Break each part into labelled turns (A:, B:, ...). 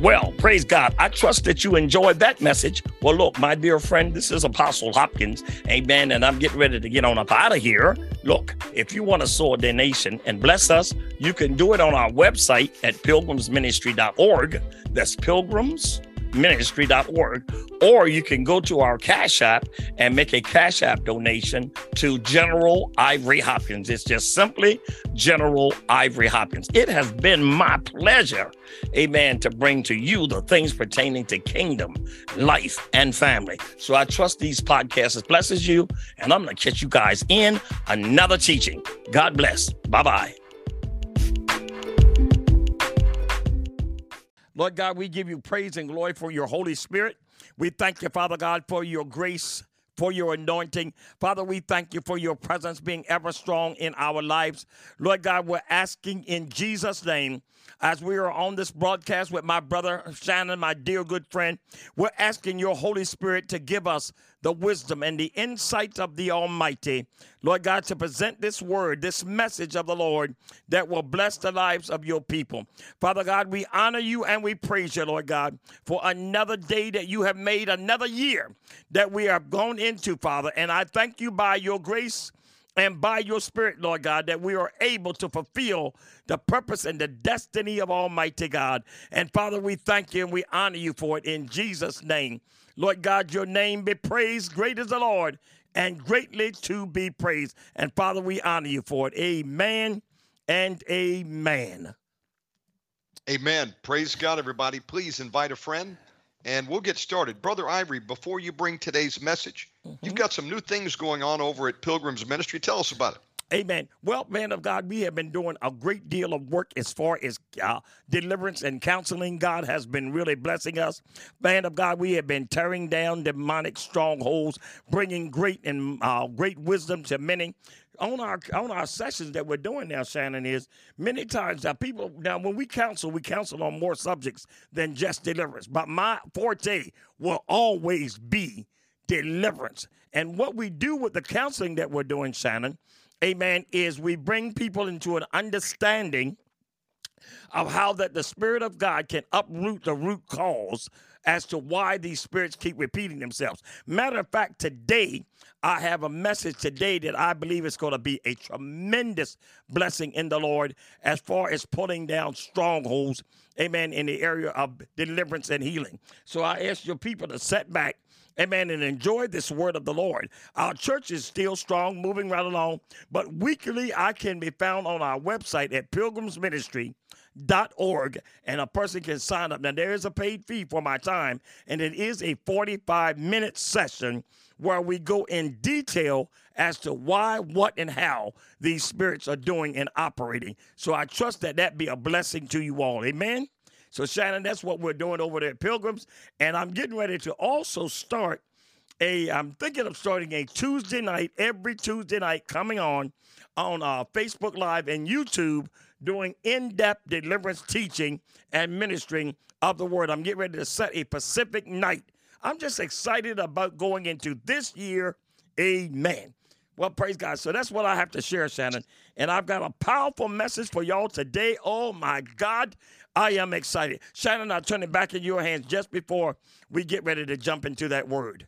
A: Well, praise God. I trust that you enjoyed that message. Well, look, my dear friend, this is Apostle Hopkins. Amen. And I'm getting ready to get on up out of here. Look, if you want to sow a donation and bless us, you can do it on our website at pilgrimsministry.org. That's pilgrims ministry.org, or you can go to our Cash App and make a Cash App donation to General Ivory Hopkins. It's just simply General Ivory Hopkins. It has been my pleasure, amen, to bring to you the things pertaining to kingdom, life, and family. So I trust these podcasts blesses you, and I'm going to catch you guys in another teaching. God bless. Bye bye. Lord God, we give you praise and glory for your Holy Spirit. We thank you, Father God, for your grace, for your anointing. Father, we thank you for your presence being ever strong in our lives. Lord God, we're asking in Jesus' name as we are on this broadcast with my brother Shannon, my dear good friend, we're asking your Holy Spirit to give us the wisdom and the insight of the Almighty, Lord God, to present this word, this message of the Lord that will bless the lives of your people. Father God, we honor you and we praise you, Lord God, for another day that you have made, another year that we have gone into, Father. And I thank you by your grace and by your Spirit, Lord God, that we are able to fulfill the purpose and the destiny of Almighty God. And Father, we thank you and we honor you for it in Jesus' name. Lord God, your name be praised. Great is the Lord and greatly to be praised. And Father, we honor you for it. Amen and amen.
B: Amen. Praise God, everybody. Please invite a friend and we'll get started. Brother Ivory, before you bring today's message, mm-hmm. you've got some new things going on over at Pilgrim's Ministry. Tell us about it.
A: Amen. Well, man of God, we have been doing a great deal of work as far as uh, deliverance and counseling. God has been really blessing us. Man of God, we have been tearing down demonic strongholds, bringing great and uh, great wisdom to many on our on our sessions that we're doing now, Shannon, is many times now people now when we counsel, we counsel on more subjects than just deliverance. But my forte will always be deliverance. And what we do with the counseling that we're doing, Shannon, amen, is we bring people into an understanding of how that the Spirit of God can uproot the root cause as to why these spirits keep repeating themselves. Matter of fact, today I have a message today that I believe is going to be a tremendous blessing in the Lord as far as pulling down strongholds, amen, in the area of deliverance and healing. So I ask your people to set back Amen. And enjoy this word of the Lord. Our church is still strong, moving right along. But weekly, I can be found on our website at Pilgrims Ministry org and a person can sign up. Now, there is a paid fee for my time, and it is a 45 minute session where we go in detail as to why, what, and how these spirits are doing and operating. So I trust that that be a blessing to you all. Amen. So, Shannon, that's what we're doing over there at Pilgrims. And I'm getting ready to also start a, I'm thinking of starting a Tuesday night, every Tuesday night coming on on uh, Facebook Live and YouTube doing in depth deliverance teaching and ministering of the word. I'm getting ready to set a Pacific night. I'm just excited about going into this year. Amen. Well, praise God. So that's what I have to share, Shannon. And I've got a powerful message for y'all today. Oh, my God. I am excited. Shannon, I'll turn it back in your hands just before we get ready to jump into that word.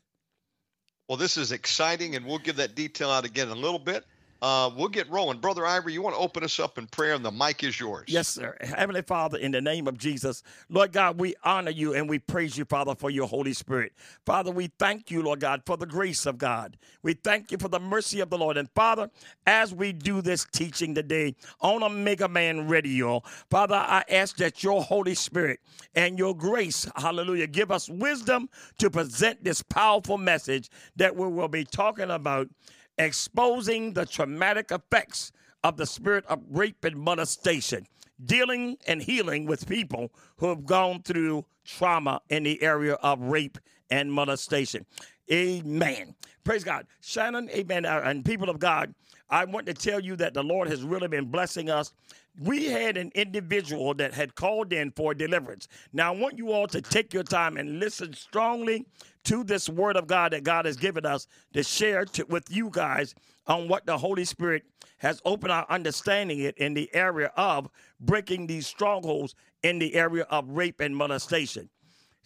B: Well, this is exciting, and we'll give that detail out again in a little bit. Uh, we'll get rolling. Brother Ivory, you want to open us up in prayer, and the mic is yours.
A: Yes, sir. Heavenly Father, in the name of Jesus, Lord God, we honor you and we praise you, Father, for your Holy Spirit. Father, we thank you, Lord God, for the grace of God. We thank you for the mercy of the Lord. And Father, as we do this teaching today on Omega Man Radio, Father, I ask that your Holy Spirit and your grace, hallelujah, give us wisdom to present this powerful message that we will be talking about exposing the traumatic effects of the spirit of rape and molestation, dealing and healing with people who have gone through trauma in the area of rape and molestation. Amen. Praise God. Shannon, amen. Uh, and people of God, I want to tell you that the Lord has really been blessing us we had an individual that had called in for deliverance. Now, I want you all to take your time and listen strongly to this word of God that God has given us to share to, with you guys on what the Holy Spirit has opened our understanding it in the area of breaking these strongholds in the area of rape and molestation.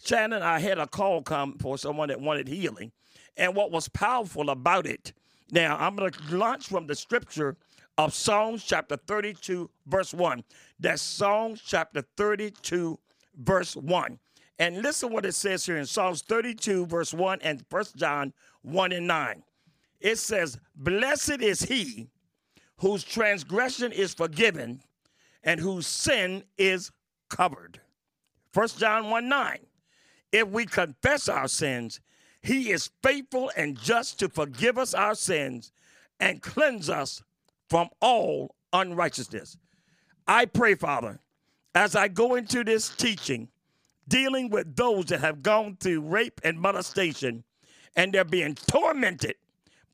A: Shannon, I had a call come for someone that wanted healing. And what was powerful about it, now I'm going to launch from the scripture of Psalms chapter 32, verse 1. That's Psalms chapter 32, verse 1. And listen what it says here in Psalms 32, verse 1 and 1 John 1 and 9. It says, Blessed is he whose transgression is forgiven and whose sin is covered. 1 John 1 9. If we confess our sins, he is faithful and just to forgive us our sins and cleanse us from all unrighteousness. I pray, Father, as I go into this teaching, dealing with those that have gone through rape and molestation, and they're being tormented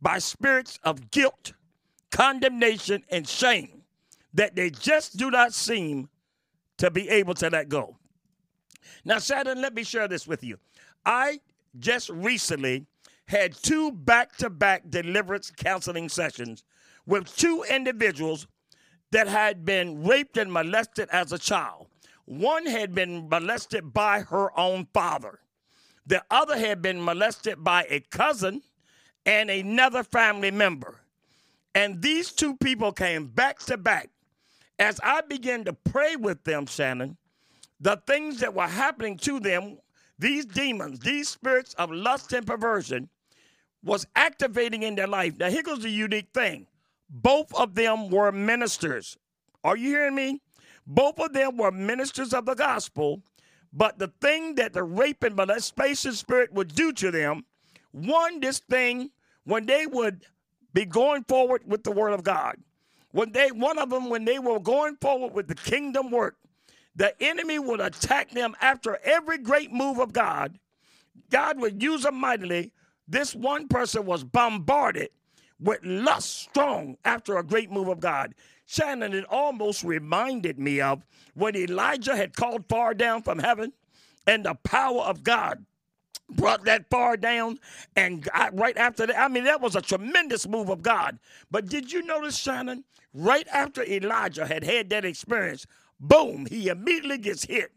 A: by spirits of guilt, condemnation, and shame that they just do not seem to be able to let go. Now, Shannon, let me share this with you. I just recently had two back to back deliverance counseling sessions with two individuals that had been raped and molested as a child. One had been molested by her own father, the other had been molested by a cousin and another family member. And these two people came back to back. As I began to pray with them, Shannon, the things that were happening to them, these demons, these spirits of lust and perversion, was activating in their life. Now, here goes the unique thing both of them were ministers. Are you hearing me? Both of them were ministers of the gospel, but the thing that the rape and molestation spirit would do to them, one, this thing, when they would be going forward with the word of God, when they, one of them, when they were going forward with the kingdom work, the enemy would attack them after every great move of God. God would use them mightily. This one person was bombarded with lust strong after a great move of God. Shannon, it almost reminded me of when Elijah had called far down from heaven and the power of God brought that far down and right after that i mean that was a tremendous move of god but did you notice shannon right after elijah had had that experience boom he immediately gets hit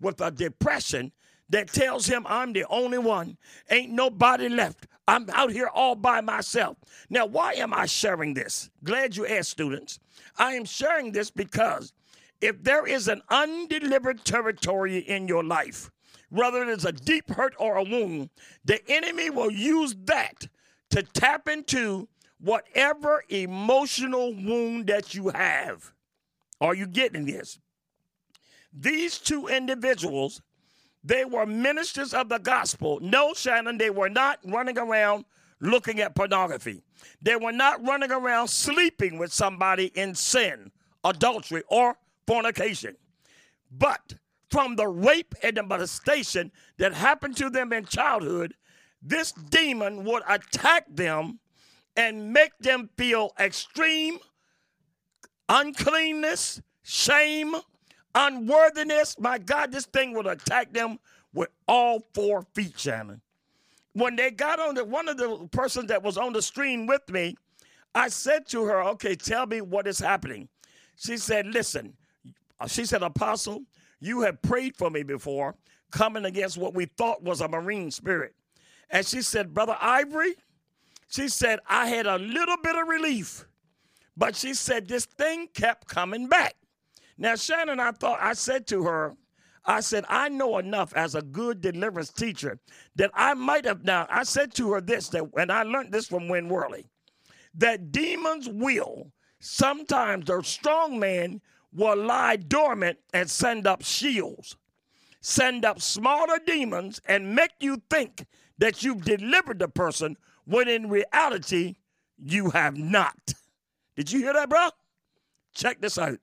A: with a depression that tells him i'm the only one ain't nobody left I'm out here all by myself. Now, why am I sharing this? Glad you asked, students. I am sharing this because if there is an undelivered territory in your life, whether it is a deep hurt or a wound, the enemy will use that to tap into whatever emotional wound that you have. Are you getting this? These two individuals they were ministers of the gospel. No, Shannon, they were not running around looking at pornography. They were not running around sleeping with somebody in sin, adultery, or fornication. But from the rape and the molestation that happened to them in childhood, this demon would attack them and make them feel extreme uncleanness, shame, unworthiness, my God, this thing would attack them with all four feet, Shannon. When they got on the one of the persons that was on the screen with me, I said to her, Okay, tell me what is happening. She said, Listen, she said, Apostle, you have prayed for me before, coming against what we thought was a marine spirit. And she said, Brother Ivory, she said, I had a little bit of relief, but she said, this thing kept coming back. Now, Shannon, I thought, I said to her, I said, I know enough as a good deliverance teacher that I might have now. I said to her this, that, and I learned this from Win Worley, that demons will sometimes the strong man will lie dormant and send up shields, send up smaller demons, and make you think that you've delivered the person when in reality you have not. Did you hear that, bro? Check this out.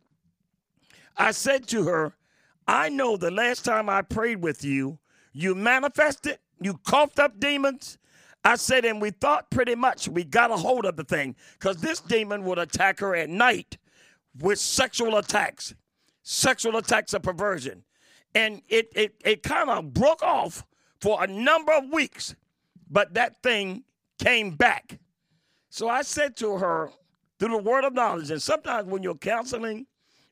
A: I said to her, I know the last time I prayed with you, you manifested, you coughed up demons. I said, and we thought pretty much we got a hold of the thing because this demon would attack her at night with sexual attacks, sexual attacks of perversion. And it, it, it kind of broke off for a number of weeks, but that thing came back. So I said to her, through the word of knowledge, and sometimes when you're counseling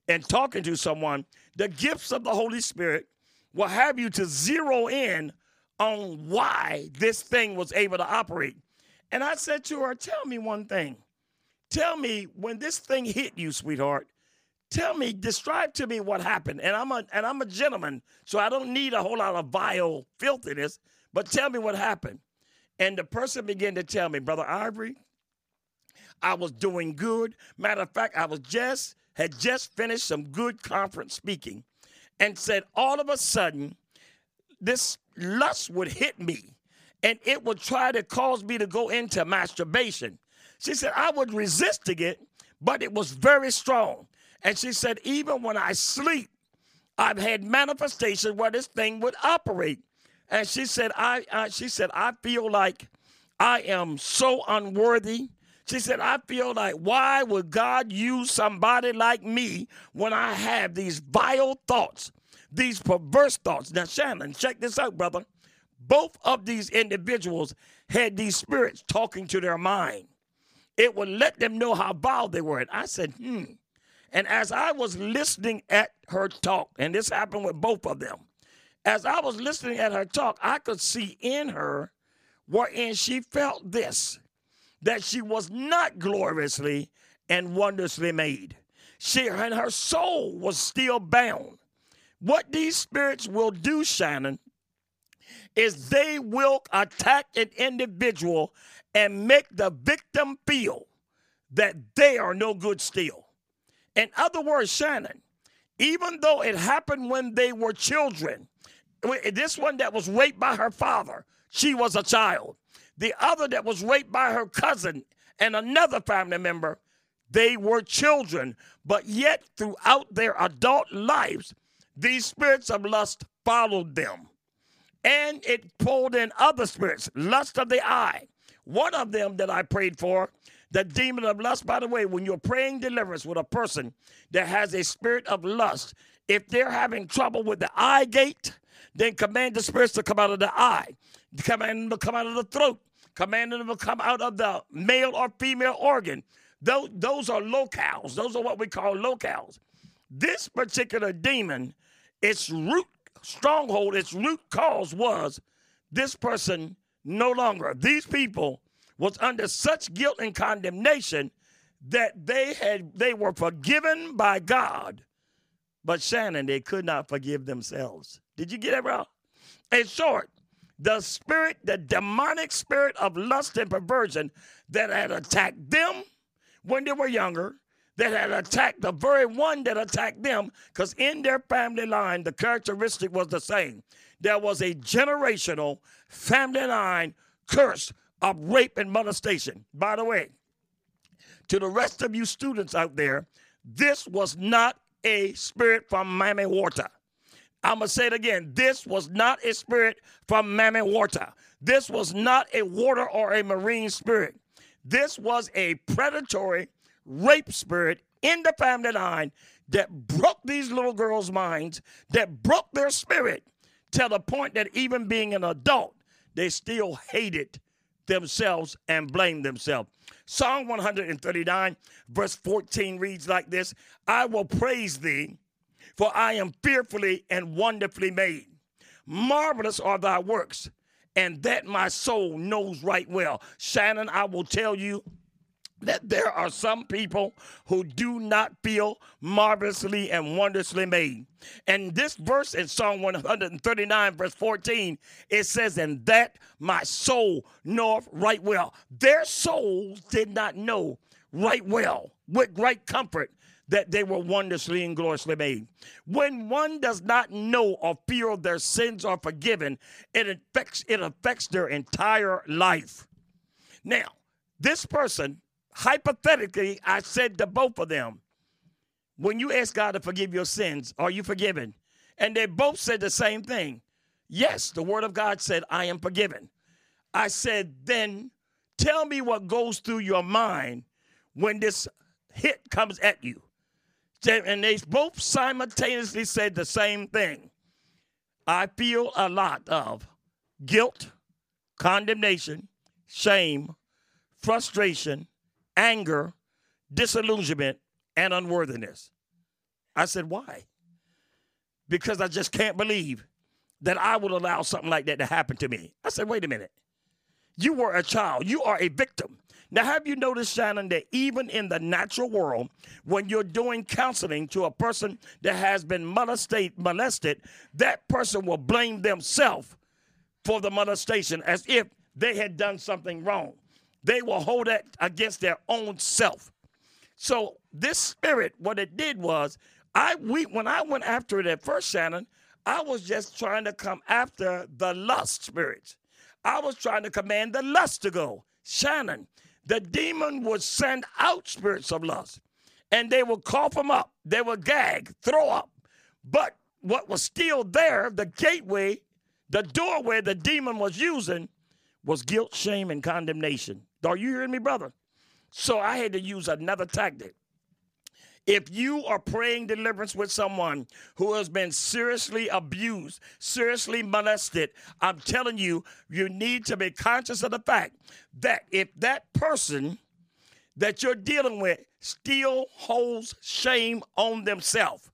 A: and talking to someone, the gifts of the Holy Spirit will have you to zero in on why this thing was able to operate. And I said to her, Tell me one thing. Tell me when this thing hit you, sweetheart. Tell me, describe to me what happened. And I'm a and I'm a gentleman, so I don't need a whole lot of vile filthiness, but tell me what happened. And the person began to tell me, Brother Ivory, I was doing good. Matter of fact, I was just had just finished some good conference speaking and said all of a sudden this lust would hit me and it would try to cause me to go into masturbation. She said, I was resisting it, but it was very strong. And she said, even when I sleep, I've had manifestations where this thing would operate. And she said, I, uh, she said, I feel like I am so unworthy. She said, I feel like, why would God use somebody like me when I have these vile thoughts, these perverse thoughts? Now, Shannon, check this out, brother. Both of these individuals had these spirits talking to their mind. It would let them know how vile they were. And I said, hmm. And as I was listening at her talk, and this happened with both of them, as I was listening at her talk, I could see in her wherein she felt this that she was not gloriously and wondrously made. She and her soul was still bound. What these spirits will do, Shannon, is they will attack an individual and make the victim feel that they are no good still. In other words, Shannon, even though it happened when they were children, this one that was raped by her father, she was a child. The other that was raped by her cousin and another family member, they were children. But yet, throughout their adult lives, these spirits of lust followed them. And it pulled in other spirits, lust of the eye. One of them that I prayed for, the demon of lust, by the way, when you're praying deliverance with a person that has a spirit of lust, if they're having trouble with the eye gate, then command the spirits to come out of the eye, command them to come out of the throat, command them to come out of the male or female organ. Those, those are locales. Those are what we call locales. This particular demon, its root stronghold, its root cause was this person no longer. These people was under such guilt and condemnation that they had they were forgiven by God, but Shannon, they could not forgive themselves. Did you get it, bro? In short, the spirit, the demonic spirit of lust and perversion that had attacked them when they were younger, that had attacked the very one that attacked them, because in their family line, the characteristic was the same. There was a generational family line curse of rape and molestation. By the way, to the rest of you students out there, this was not a spirit from Mami Water. I'm going to say it again. This was not a spirit from Mami Water. This was not a water or a marine spirit. This was a predatory rape spirit in the family line that broke these little girls' minds, that broke their spirit to the point that even being an adult, they still hated themselves and blamed themselves. Psalm 139, verse 14 reads like this I will praise thee, for I am fearfully and wonderfully made. Marvelous are thy works, and that my soul knows right well. Shannon, I will tell you that there are some people who do not feel marvelously and wondrously made. And this verse in Psalm 139, verse 14, it says, And that my soul knoweth right well. Their souls did not know right well, with great comfort, that they were wondrously and gloriously made. When one does not know or feel their sins are forgiven, it affects, it affects their entire life. Now, this person hypothetically, I said to both of them, when you ask God to forgive your sins, are you forgiven? And they both said the same thing. Yes, the word of God said, I am forgiven. I said, then tell me what goes through your mind when this hit comes at you. And they both simultaneously said the same thing. I feel a lot of guilt, condemnation, shame, frustration, anger, disillusionment, and unworthiness. I said, Why? Because I just can't believe that I would allow something like that to happen to me. I said, Wait a minute. You were a child, you are a victim. Now, have you noticed, Shannon, that even in the natural world, when you're doing counseling to a person that has been molested, molested that person will blame themselves for the molestation as if they had done something wrong. They will hold that against their own self. So this spirit, what it did was, I we when I went after it at first, Shannon, I was just trying to come after the lust spirits. I was trying to command the lust to go. Shannon, the demon would send out spirits of lust and they would cough them up. They would gag, throw up. But what was still there, the gateway, the doorway the demon was using, was guilt, shame, and condemnation. Are you hearing me, brother? So I had to use another tactic. If you are praying deliverance with someone who has been seriously abused, seriously molested, I'm telling you, you need to be conscious of the fact that if that person that you're dealing with still holds shame on themselves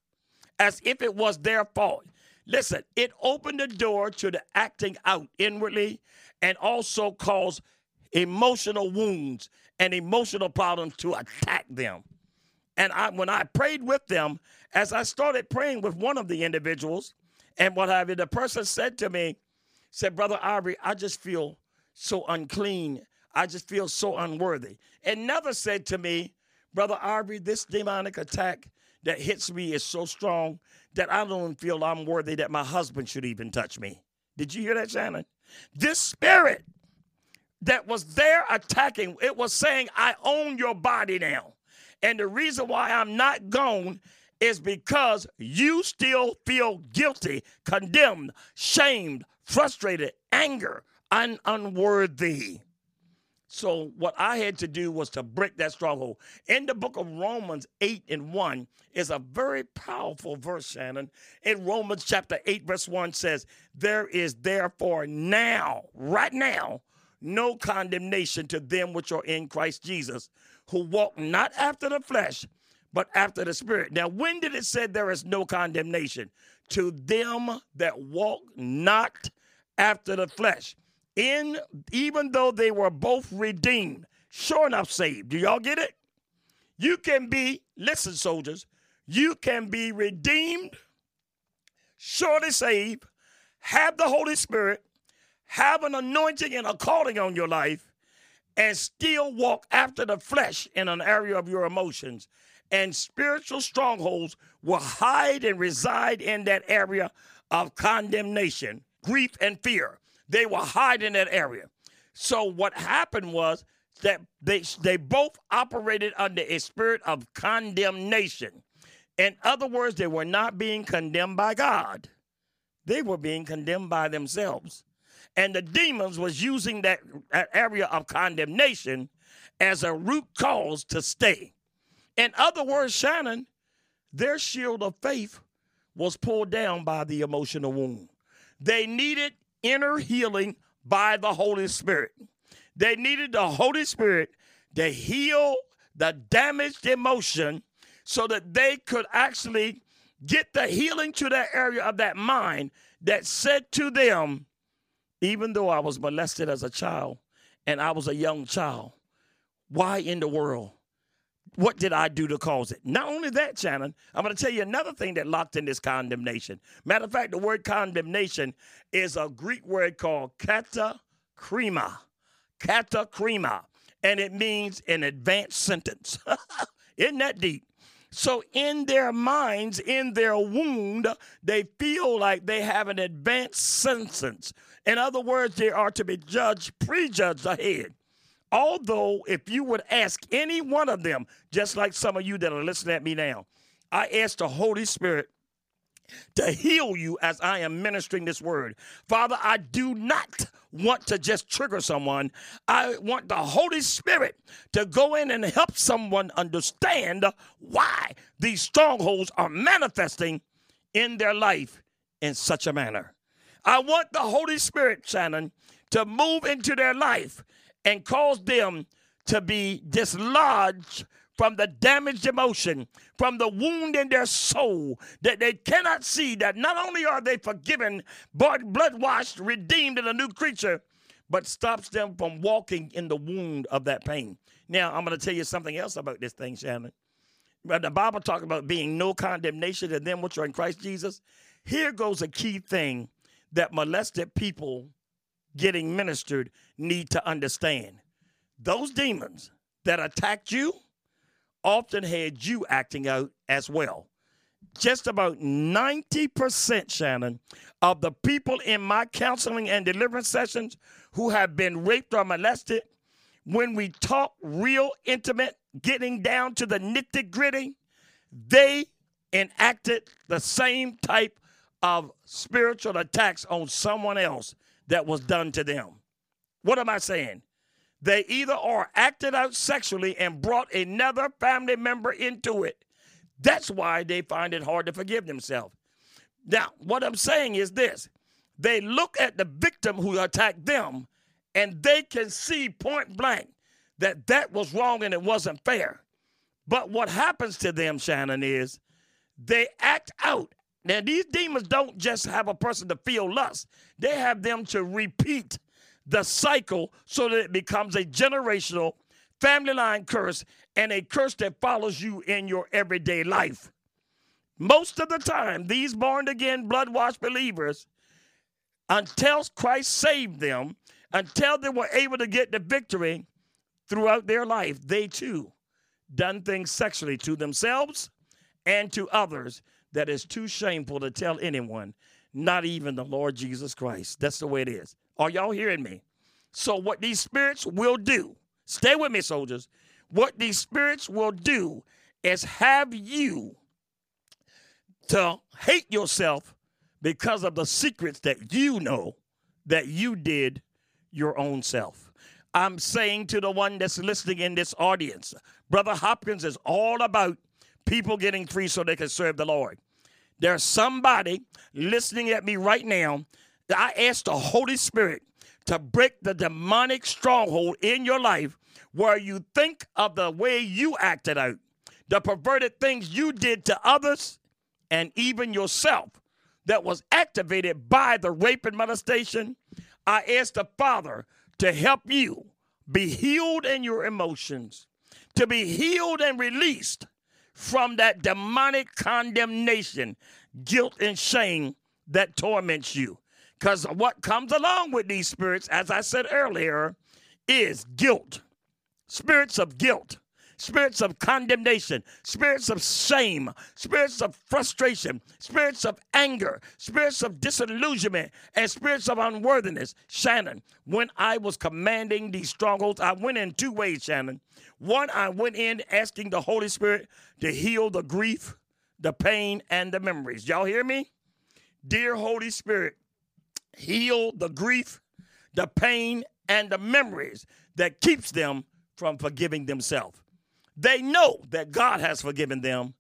A: as if it was their fault. Listen, it opened the door to the acting out inwardly and also caused emotional wounds and emotional problems to attack them. And I, when I prayed with them, as I started praying with one of the individuals, and what have you, the person said to me, said, Brother Ivory, I just feel so unclean. I just feel so unworthy. And another said to me, Brother Ivory, this demonic attack that hits me is so strong that I don't feel I'm worthy that my husband should even touch me. Did you hear that, Shannon? This spirit that was there attacking, it was saying, I own your body now. And the reason why I'm not gone is because you still feel guilty, condemned, shamed, frustrated, anger, and unworthy. So what I had to do was to break that stronghold. In the book of Romans 8 and 1 is a very powerful verse, Shannon. In Romans chapter 8, verse 1 says, There is therefore now, right now, no condemnation to them which are in Christ Jesus, who walk not after the flesh, but after the spirit. Now, when did it say there is no condemnation? To them that walk not after the flesh. In even though they were both redeemed, sure enough saved. Do y'all get it? You can be, listen, soldiers, you can be redeemed, surely saved, have the Holy Spirit, have an anointing and a calling on your life, and still walk after the flesh in an area of your emotions. And spiritual strongholds will hide and reside in that area of condemnation, grief, and fear. They will hide in that area. So what happened was that they they both operated under a spirit of condemnation. In other words, they were not being condemned by God. They were being condemned by themselves. And the demons was using that, that area of condemnation as a root cause to stay. In other words, Shannon, their shield of faith was pulled down by the emotional wound. They needed inner healing by the Holy Spirit. They needed the Holy Spirit to heal the damaged emotion so that they could actually get the healing to that area of that mind that said to them, even though I was molested as a child and I was a young child, why in the world? What did I do to cause it? Not only that, Shannon, I'm going to tell you another thing that locked in this condemnation. Matter of fact, the word condemnation is a Greek word called katakrima. Katakrima. And it means an advanced sentence. Isn't that deep? So, in their minds, in their wound, they feel like they have an advanced sentence. In other words, they are to be judged, prejudged ahead. Although, if you would ask any one of them, just like some of you that are listening at me now, I ask the Holy Spirit to heal you as I am ministering this word. Father, I do not want to just trigger someone. I want the Holy Spirit to go in and help someone understand why these strongholds are manifesting in their life in such a manner. I want the Holy Spirit, Shannon, to move into their life and cause them to be dislodged from the damaged emotion, from the wound in their soul, that they cannot see that not only are they forgiven, but blood washed, redeemed, and a new creature, but stops them from walking in the wound of that pain. Now, I'm going to tell you something else about this thing, Shannon. But the Bible talks about being no condemnation to them which are in Christ Jesus. Here goes a key thing that molested people getting ministered need to understand. Those demons that attacked you, often had you acting out as well. Just about 90%, Shannon, of the people in my counseling and deliverance sessions who have been raped or molested, when we talk real intimate, getting down to the nitty gritty, they enacted the same type of spiritual attacks on someone else that was done to them. What am I saying? They either are acted out sexually and brought another family member into it. That's why they find it hard to forgive themselves. Now, what I'm saying is this they look at the victim who attacked them and they can see point blank that that was wrong and it wasn't fair. But what happens to them, Shannon, is they act out. Now, these demons don't just have a person to feel lust, they have them to repeat the cycle so that it becomes a generational family line curse and a curse that follows you in your everyday life. Most of the time, these born again, blood washed believers, until Christ saved them, until they were able to get the victory throughout their life, they too done things sexually to themselves and to others that is too shameful to tell anyone, not even the Lord Jesus Christ. That's the way it is. Are y'all hearing me? So, what these spirits will do, stay with me, soldiers. What these spirits will do is have you to hate yourself because of the secrets that you know that you did your own self. I'm saying to the one that's listening in this audience, Brother Hopkins is all about people getting free so they can serve the Lord. There's somebody listening at me right now I ask the Holy Spirit to break the demonic stronghold in your life where you think of the way you acted out, the perverted things you did to others, and even yourself that was activated by the rape and molestation. I ask the Father to help you be healed in your emotions, to be healed and released from that demonic condemnation, guilt, and shame that torments you. Because what comes along with these spirits, as I said earlier, is guilt. Spirits of guilt, spirits of condemnation, spirits of shame, spirits of frustration, spirits of anger, spirits of disillusionment, and spirits of unworthiness. Shannon, when I was commanding these strongholds, I went in two ways, Shannon. One, I went in asking the Holy Spirit to heal the grief, the pain, and the memories. Y'all hear me? Dear Holy Spirit, heal the grief, the pain, and the memories that keeps them from forgiving themselves. They know that God has forgiven them,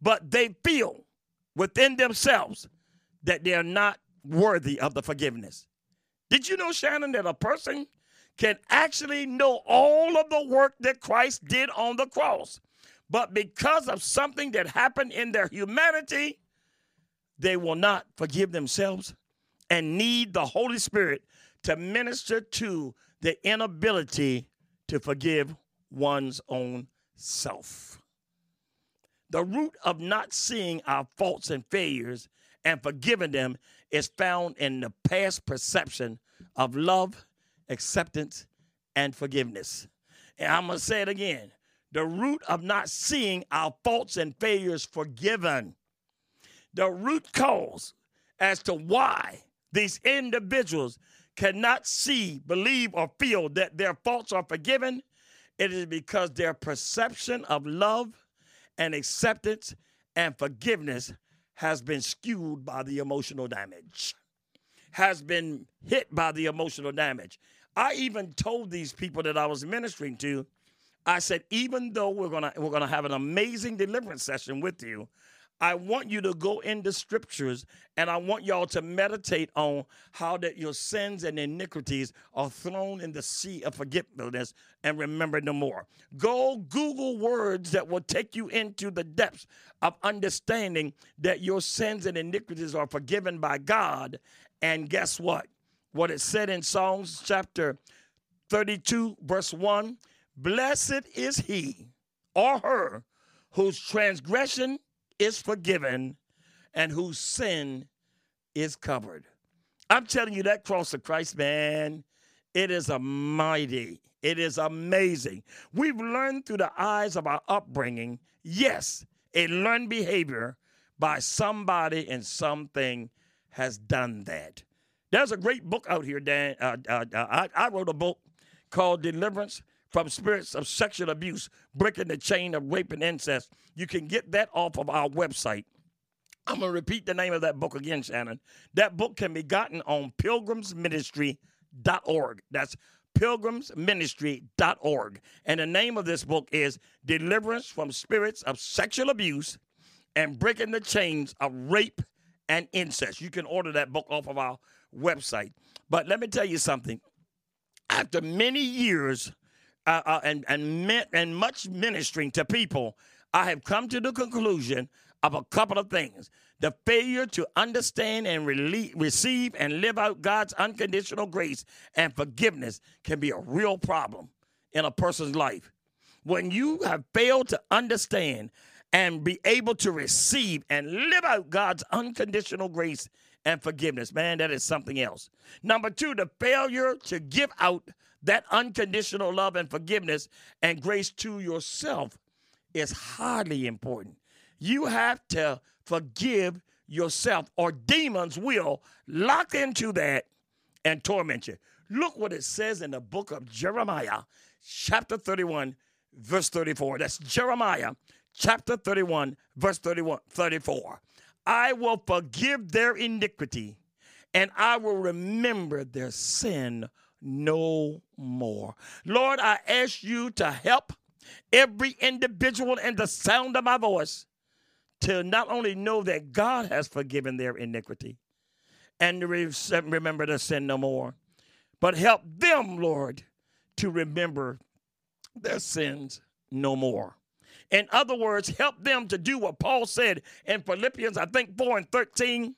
A: but they feel within themselves that they're not worthy of the forgiveness. Did you know, Shannon, that a person can actually know all of the work that Christ did on the cross, but because of something that happened in their humanity, they will not forgive themselves and need the Holy Spirit to minister to the inability to forgive one's own self. The root of not seeing our faults and failures and forgiving them is found in the past perception of love, acceptance, and forgiveness. And I'm going to say it again. The root of not seeing our faults and failures forgiven, the root cause as to why these individuals cannot see, believe, or feel that their faults are forgiven, it is because their perception of love and acceptance and forgiveness has been skewed by the emotional damage, has been hit by the emotional damage. I even told these people that I was ministering to, I said, even though we're gonna we're gonna have an amazing deliverance session with you, I want you to go into scriptures and I want y'all to meditate on how that your sins and iniquities are thrown in the sea of forgetfulness and remember no more. Go Google words that will take you into the depths of understanding that your sins and iniquities are forgiven by God. And guess what? What it said in Psalms chapter 32, verse 1 Blessed is he or her whose transgression is forgiven and whose sin is covered. I'm telling you, that cross of Christ, man, it is a mighty, it is amazing. We've learned through the eyes of our upbringing, yes, a learned behavior by somebody and something has done that. There's a great book out here, Dan. Uh, uh, uh, I, I wrote a book called Deliverance from spirits of sexual abuse, breaking the chain of rape and incest. You can get that off of our website. I'm going to repeat the name of that book again, Shannon. That book can be gotten on pilgrimsministry.org. That's pilgrimsministry.org. And the name of this book is Deliverance from Spirits of Sexual Abuse and Breaking the Chains of Rape and Incest. You can order that book off of our website. But let me tell you something. After many years uh, uh, and and and much ministering to people, I have come to the conclusion of a couple of things: the failure to understand and receive and live out God's unconditional grace and forgiveness can be a real problem in a person's life. When you have failed to understand and be able to receive and live out God's unconditional grace and forgiveness, man, that is something else. Number two, the failure to give out that unconditional love and forgiveness and grace to yourself is highly important. You have to forgive yourself, or demons will lock into that and torment you. Look what it says in the book of Jeremiah, chapter 31, verse 34. That's Jeremiah, chapter 31, verse 31, 34. I will forgive their iniquity and I will remember their sin no more. Lord, I ask you to help every individual in the sound of my voice to not only know that God has forgiven their iniquity and to remember to sin no more, but help them, Lord, to remember their sins no more. In other words, help them to do what Paul said in Philippians, I think 4 and 13.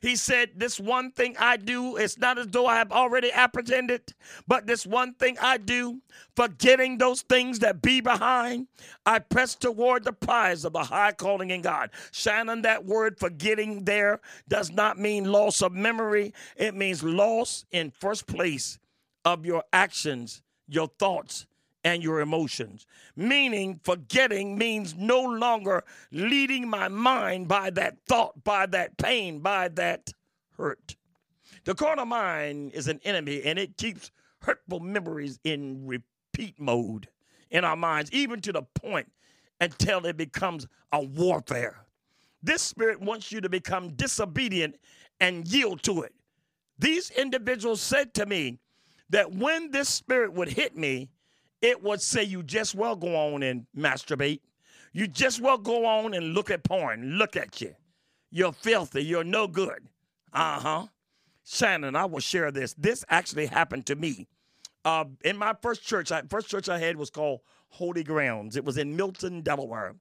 A: He said, This one thing I do, it's not as though I have already apprehended, but this one thing I do, forgetting those things that be behind, I press toward the prize of the high calling in God. Shannon, that word forgetting there does not mean loss of memory, it means loss in first place of your actions, your thoughts, and your emotions. Meaning, forgetting means no longer leading my mind by that thought, by that pain, by that hurt. The carnal mind is an enemy and it keeps hurtful memories in repeat mode in our minds, even to the point until it becomes a warfare. This spirit wants you to become disobedient and yield to it. These individuals said to me that when this spirit would hit me, it would say you just well go on and masturbate. You just well go on and look at porn. Look at you. You're filthy. You're no good. Uh huh. Shannon, I will share this. This actually happened to me. Uh, in my first church, I, first church I had was called Holy Grounds. It was in Milton, Delaware.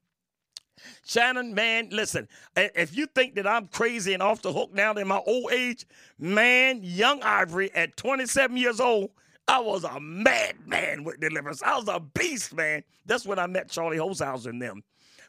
A: Shannon, man, listen, if you think that I'm crazy and off the hook now in my old age, man, young Ivory at 27 years old I was a madman with deliverance. I was a beast, man. That's when I met Charlie Holzhauser and them.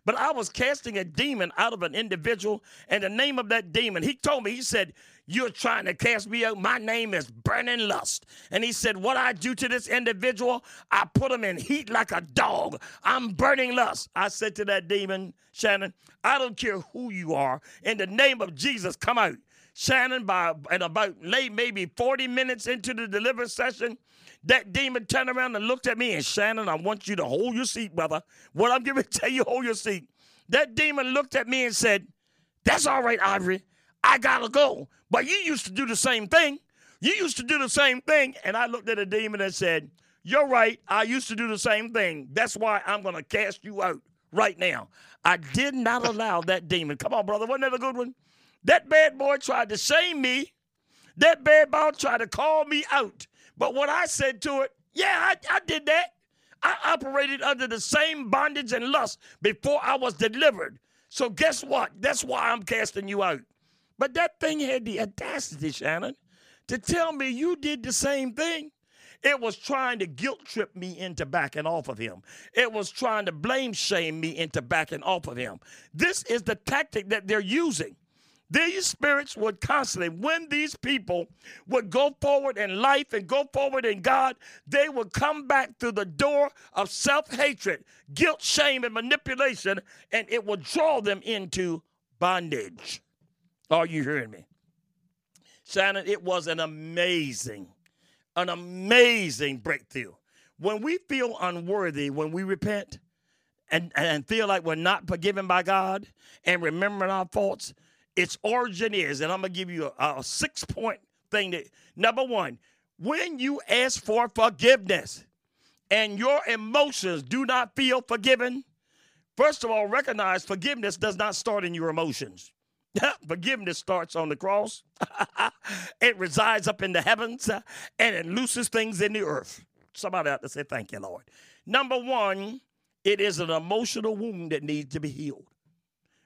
A: But I was casting a demon out of an individual, and the name of that demon, he told me, he said, You're trying to cast me out. My name is Burning Lust. And he said, What I do to this individual, I put him in heat like a dog. I'm burning lust. I said to that demon, Shannon, I don't care who you are. In the name of Jesus, come out. Shannon, by and about late, maybe 40 minutes into the deliverance session, that demon turned around and looked at me and Shannon, I want you to hold your seat, brother. What I'm going to tell you, hold your seat. That demon looked at me and said, That's all right, Ivory. I gotta go. But you used to do the same thing. You used to do the same thing. And I looked at the demon and said, You're right. I used to do the same thing. That's why I'm gonna cast you out right now. I did not allow that demon. Come on, brother. Wasn't that a good one? That bad boy tried to shame me. That bad boy tried to call me out. But what I said to it, yeah, I, I did that. I operated under the same bondage and lust before I was delivered. So guess what? That's why I'm casting you out. But that thing had the audacity, Shannon, to tell me you did the same thing. It was trying to guilt trip me into backing off of him. It was trying to blame shame me into backing off of him. This is the tactic that they're using. These spirits would constantly, when these people would go forward in life and go forward in God, they would come back through the door of self hatred, guilt, shame, and manipulation, and it would draw them into bondage. Are you hearing me? Shannon, it was an amazing, an amazing breakthrough. When we feel unworthy, when we repent and, and feel like we're not forgiven by God and remembering our faults, its origin is, and I'm to give you a, a six point thing that number one, when you ask for forgiveness and your emotions do not feel forgiven, first of all, recognize forgiveness does not start in your emotions. forgiveness starts on the cross, it resides up in the heavens, uh, and it looses things in the earth. Somebody out to say, Thank you, Lord. Number one, it is an emotional wound that needs to be healed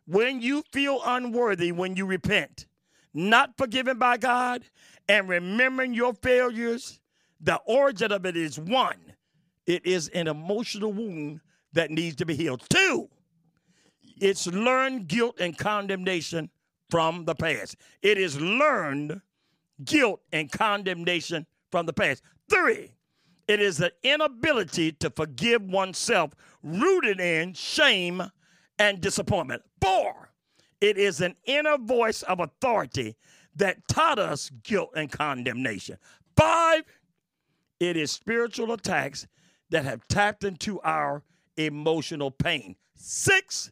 A: when you feel unworthy, when you repent, not forgiven by God, and remembering your failures, the origin of it is one, it is an emotional wound that needs to be healed. Two, it's learned guilt and condemnation from the past. It is learned guilt and condemnation from the past. Three, it is the inability to forgive oneself rooted in shame and disappointment. Four, it is an inner voice of authority that taught us guilt and condemnation. Five, it is spiritual attacks that have tapped into our emotional pain. Six,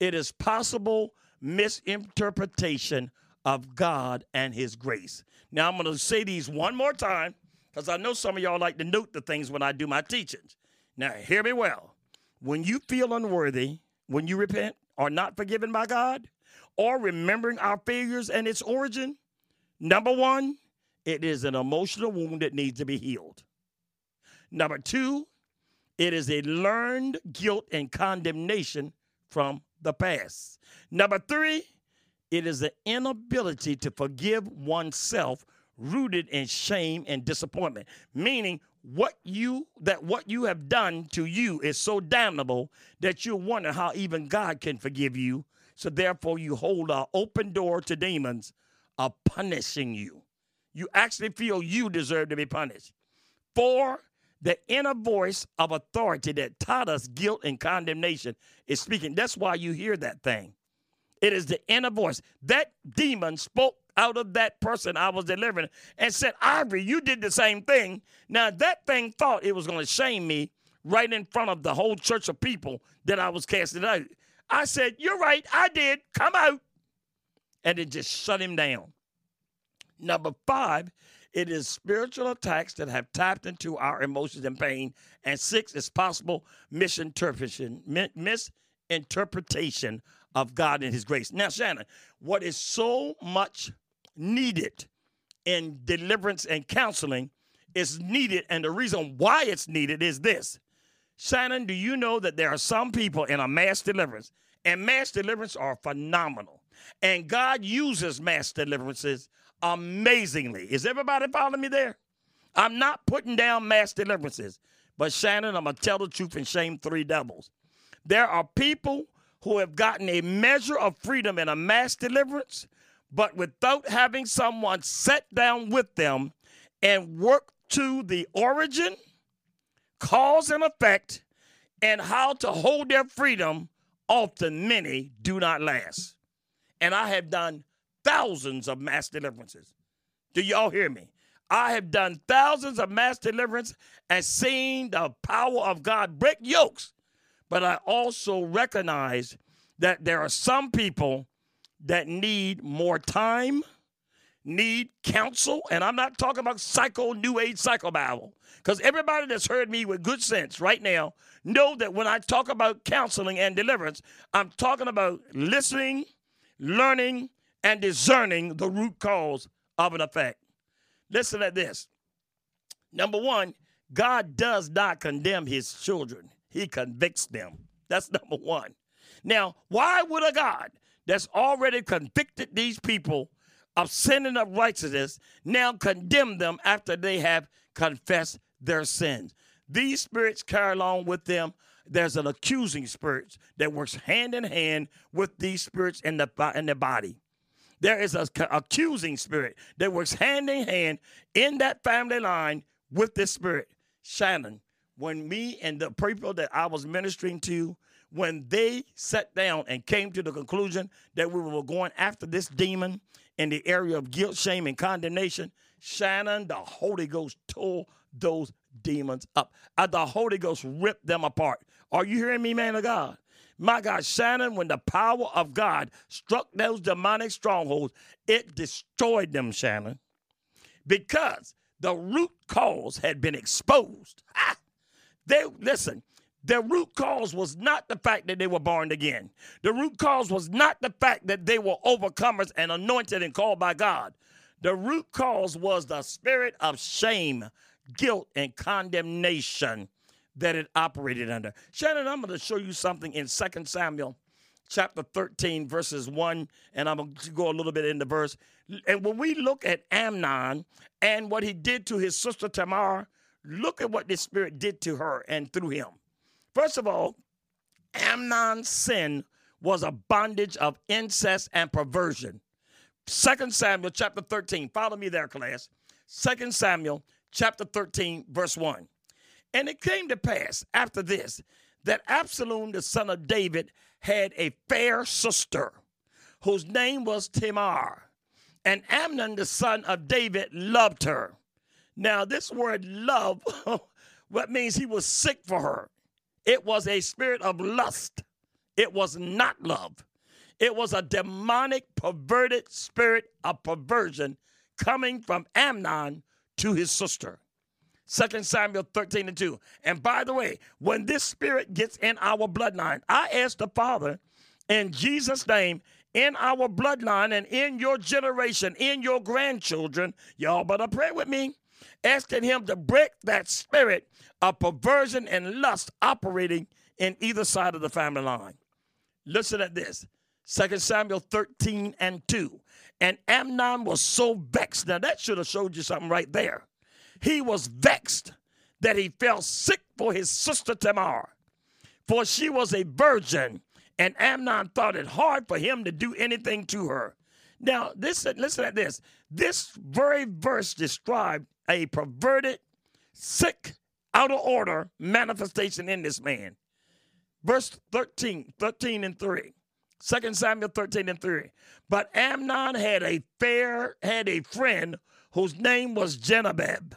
A: it is possible misinterpretation of God and His grace. Now, I'm going to say these one more time because I know some of y'all like to note the things when I do my teachings. Now, hear me well. When you feel unworthy, when you repent, are not forgiven by God, or remembering our failures and its origin, number one, it is an emotional wound that needs to be healed. Number two, it is a learned guilt and condemnation from the past. Number three, it is an inability to forgive oneself rooted in shame and disappointment, meaning what you that what you have done to you is so damnable that you wonder how even God can forgive you. So therefore you hold an open door to demons of punishing you. You actually feel you deserve to be punished. For the inner voice of authority that taught us guilt and condemnation is speaking. That's why you hear that thing. It is the inner voice. That demon spoke out of that person I was delivering and said, Ivory, you did the same thing. Now, that thing thought it was going to shame me right in front of the whole church of people that I was casting out. I said, You're right, I did. Come out. And it just shut him down. Number five, it is spiritual attacks that have tapped into our emotions and pain. And six is possible misinterpretation, misinterpretation of God and His grace. Now, Shannon, what is so much needed in deliverance and counseling is needed. And the reason why it's needed is this Shannon, do you know that there are some people in a mass deliverance, and mass deliverance are phenomenal. And God uses mass deliverances amazingly. Is everybody following me there? I'm not putting down mass deliverances, but Shannon, I'm to tell the truth and shame three devils. There are people who have gotten a measure of freedom and a mass deliverance but without having someone sit down with them and work to the origin, cause and effect, and how to hold their freedom, often many do not last. And I have done thousands of mass deliverances. Do y'all hear me? I have done thousands of mass deliverance and seen the power of God break yokes. But I also recognize that there are some people that need more time, need counsel, and I'm not talking about psycho, new age psycho Bible, because everybody that's heard me with good sense right now know that when I talk about counseling and deliverance, I'm talking about listening, learning, and discerning the root cause of an effect. Listen at this. Number one, God does not condemn his children, he convicts them. That's number one. Now, why would a God that's already convicted these people of sin and of righteousness now condemn them after they have confessed their sins? These spirits carry along with them. There's an accusing spirit that works hand in hand with these spirits in the, in the body. There is an accusing spirit that works hand in hand in that family line with this spirit. Shannon, when me and the people that I was ministering to, when they sat down and came to the conclusion that we were going after this demon in the area of guilt, shame, and condemnation, Shannon, the Holy Ghost tore those demons up. Uh, the Holy Ghost ripped them apart. Are you hearing me, man of God? My God, Shannon, when the power of God struck those demonic strongholds, it destroyed them, Shannon, because the root cause had been exposed. They listen. The root cause was not the fact that they were born again. The root cause was not the fact that they were overcomers and anointed and called by God. The root cause was the spirit of shame, guilt, and condemnation that it operated under. Shannon, I'm going to show you something in 2 Samuel chapter 13, verses 1, and I'm going to go a little bit into verse. And when we look at Amnon and what he did to his sister Tamar, look at what the Spirit did to her and through him. First of all, Amnon's sin was a bondage of incest and perversion. 2 Samuel chapter 13. Follow me there, class. 2 Samuel chapter 13, verse 1. And it came to pass after this that Absalom, the son of David, had a fair sister whose name was Tamar. And Amnon, the son of David, loved her. Now, this word love, what means he was sick for her. It was a spirit of lust. It was not love. It was a demonic, perverted spirit of perversion coming from Amnon to his sister. 2 Samuel 13 and 2. And by the way, when this spirit gets in our bloodline, I ask the Father in Jesus' name, in our bloodline and in your generation, in your grandchildren, y'all better pray with me, asking Him to break that spirit of perversion and lust operating in either side of the family line. Listen at this 2 Samuel 13 and 2. And Amnon was so vexed. Now, that should have showed you something right there he was vexed that he felt sick for his sister Tamar, for she was a virgin, and Amnon thought it hard for him to do anything to her. Now, this listen at this. This very verse described a perverted, sick, out of order manifestation in this man. Verse 13, 13 and 3. 2 Samuel 13 and 3. But Amnon had a fair, had a friend whose name was Jonadab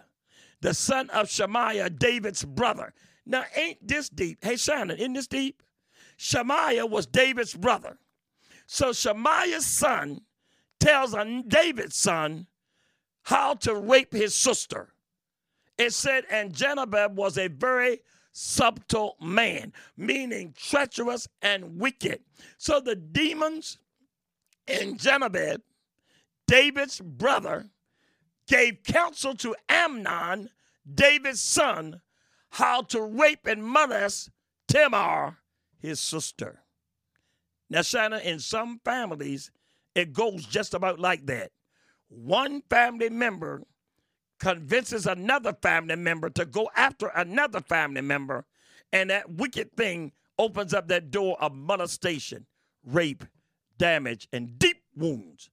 A: the son of Shemaiah, David's brother. Now, ain't this deep? Hey, Shannon, isn't this deep? Shemaiah was David's brother. So Shemaiah's son tells a David's son how to rape his sister. It said, and Jonadab was a very subtle man, meaning treacherous and wicked. So the demons in Jonadab, David's brother, gave counsel to Amnon, David's son, how to rape and molest Tamar, his sister. Now, Shannon, in some families, it goes just about like that. One family member convinces another family member to go after another family member, and that wicked thing opens up that door of molestation, rape, damage, and deep wounds.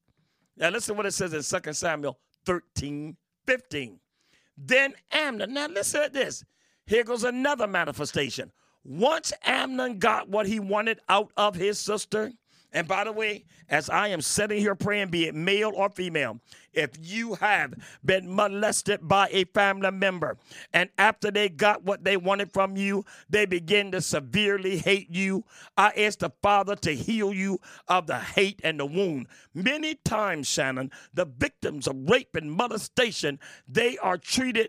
A: Now, listen what it says in 2 Samuel 13, 15. Then Amnon, now listen to this. Here goes another manifestation. Once Amnon got what he wanted out of his sister, And by the way, as I am sitting here praying, be it male or female, if you have been molested by a family member and after they got what they wanted from you, they begin to severely hate you, I ask the Father to heal you of the hate and the wound. Many times, Shannon, the victims of rape and molestation, they are treated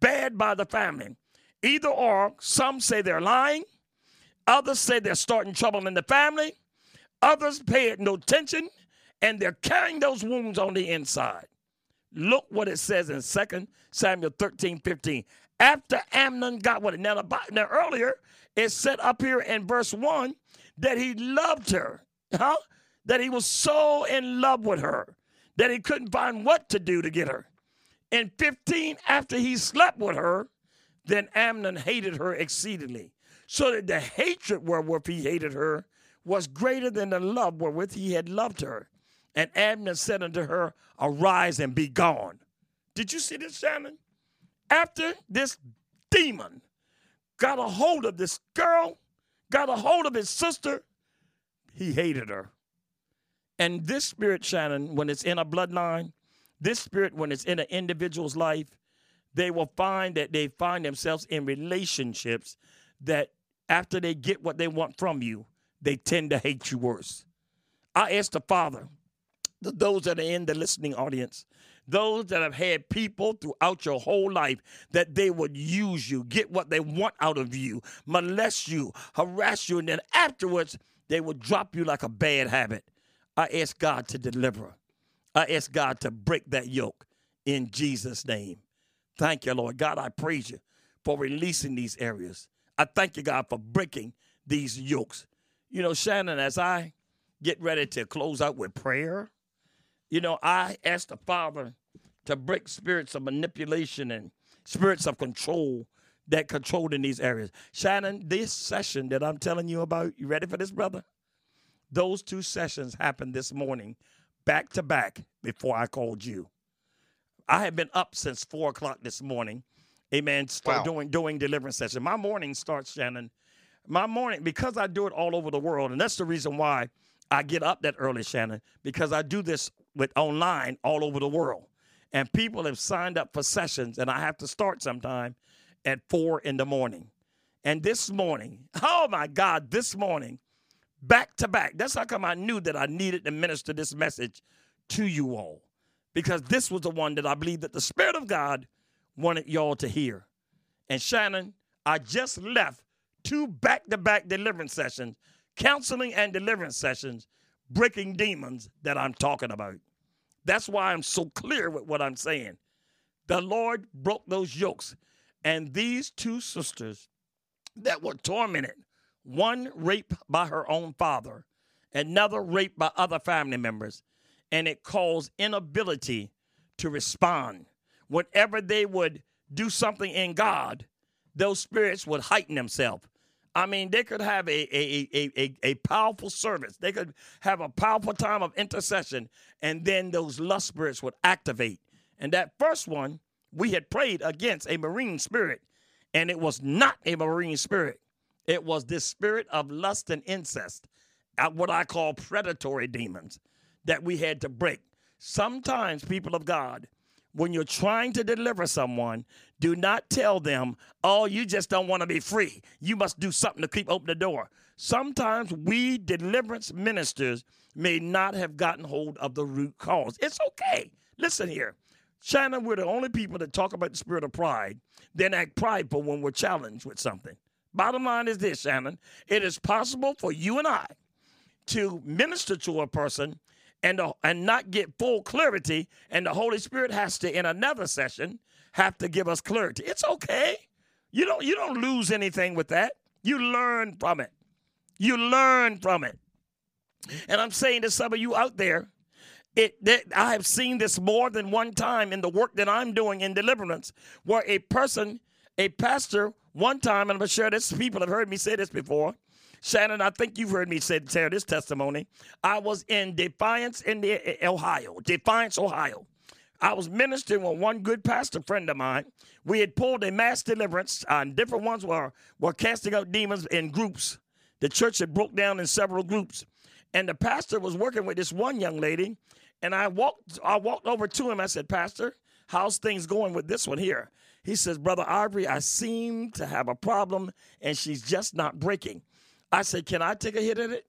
A: bad by the family. Either or, some say they're lying, others say they're starting trouble in the family, others paid no attention, and they're carrying those wounds on the inside. Look what it says in 2 Samuel 13 15. After Amnon got what? Now, now, earlier, it said up here in verse 1 that he loved her, huh? That he was so in love with her that he couldn't find what to do to get her. In 15, after he slept with her, then Amnon hated her exceedingly, so that the hatred wherewith he hated her was greater than the love wherewith he had loved her. And Abner said unto her, Arise and be gone. Did you see this, Shannon? After this demon got a hold of this girl, got a hold of his sister, he hated her. And this spirit, Shannon, when it's in a bloodline, this spirit, when it's in an individual's life, they will find that they find themselves in relationships that after they get what they want from you, they tend to hate you worse. I ask the Father, those that are in the listening audience, those that have had people throughout your whole life that they would use you, get what they want out of you, molest you, harass you, and then afterwards they would drop you like a bad habit. I ask God to deliver. I ask God to break that yoke in Jesus' name. Thank you, Lord. God, I praise you for releasing these areas. I thank you, God, for breaking these yokes. You know, Shannon, as I get ready to close out with prayer, you know, I ask the Father to break spirits of manipulation and spirits of control that controlled in these areas. Shannon, this session that I'm telling you about, you ready for this, brother? Those two sessions happened this morning back to back before I called you. I have been up since four o'clock this morning. Amen. Start wow. doing doing deliverance session. My morning starts, Shannon. My morning, because I do it all over the world, and that's the reason why I get up that early, Shannon, because I do this with online all over the world. And people have signed up for sessions, and I have to start sometime at four in the morning. And this morning, oh my God, this morning, back to back. That's how come I knew that I needed to minister this message to you all. Because this was the one that I believe that the Spirit of God wanted y'all to hear. And Shannon, I just left two back to back deliverance sessions, counseling and deliverance sessions, breaking demons that I'm talking about. That's why I'm so clear with what I'm saying. The Lord broke those yokes. And these two sisters that were tormented one raped by her own father, another raped by other family members, and it caused inability to respond. Whenever they would do something in God, those spirits would heighten themselves. I mean, they could have a, a, a, a, a powerful service. They could have a powerful time of intercession, and then those lust spirits would activate. And that first one, we had prayed against a marine spirit, and it was not a marine spirit. It was this spirit of lust and incest, uh, what I call predatory demons, that we had to break. Sometimes, people of God, when you're trying to deliver someone, do not tell them, oh, you just don't want to be free. You must do something to keep open the door. Sometimes we deliverance ministers may not have gotten hold of the root cause. It's okay. Listen here. Shannon, we're the only people that talk about the spirit of pride, then act prideful when we're challenged with something. Bottom line is this, Shannon. It is possible for you and I to minister to a person and, and not get full clarity, and the Holy Spirit has to, in another session, have to give us clarity. It's okay. You don't you don't lose anything with that. You learn from it. You learn from it. And I'm saying to some of you out there, it that I have seen this more than one time in the work that I'm doing in deliverance, where a person, a pastor, one time, and I'm sure this, people have heard me say this before. Shannon, I think you've heard me say, share this testimony. I was in Defiance, in the, eh, Ohio, Defiance, Ohio. I was ministering with one good pastor friend of mine. We had pulled a mass deliverance, and different ones were, were casting out demons in groups. The church had broke down in several groups. And the pastor was working with this one young lady, and I walked I walked over to him. I said, Pastor, how's things going with this one here? He says, Brother Ivory, I seem to have a problem, and she's just not breaking. I said, Can I take a hit at it?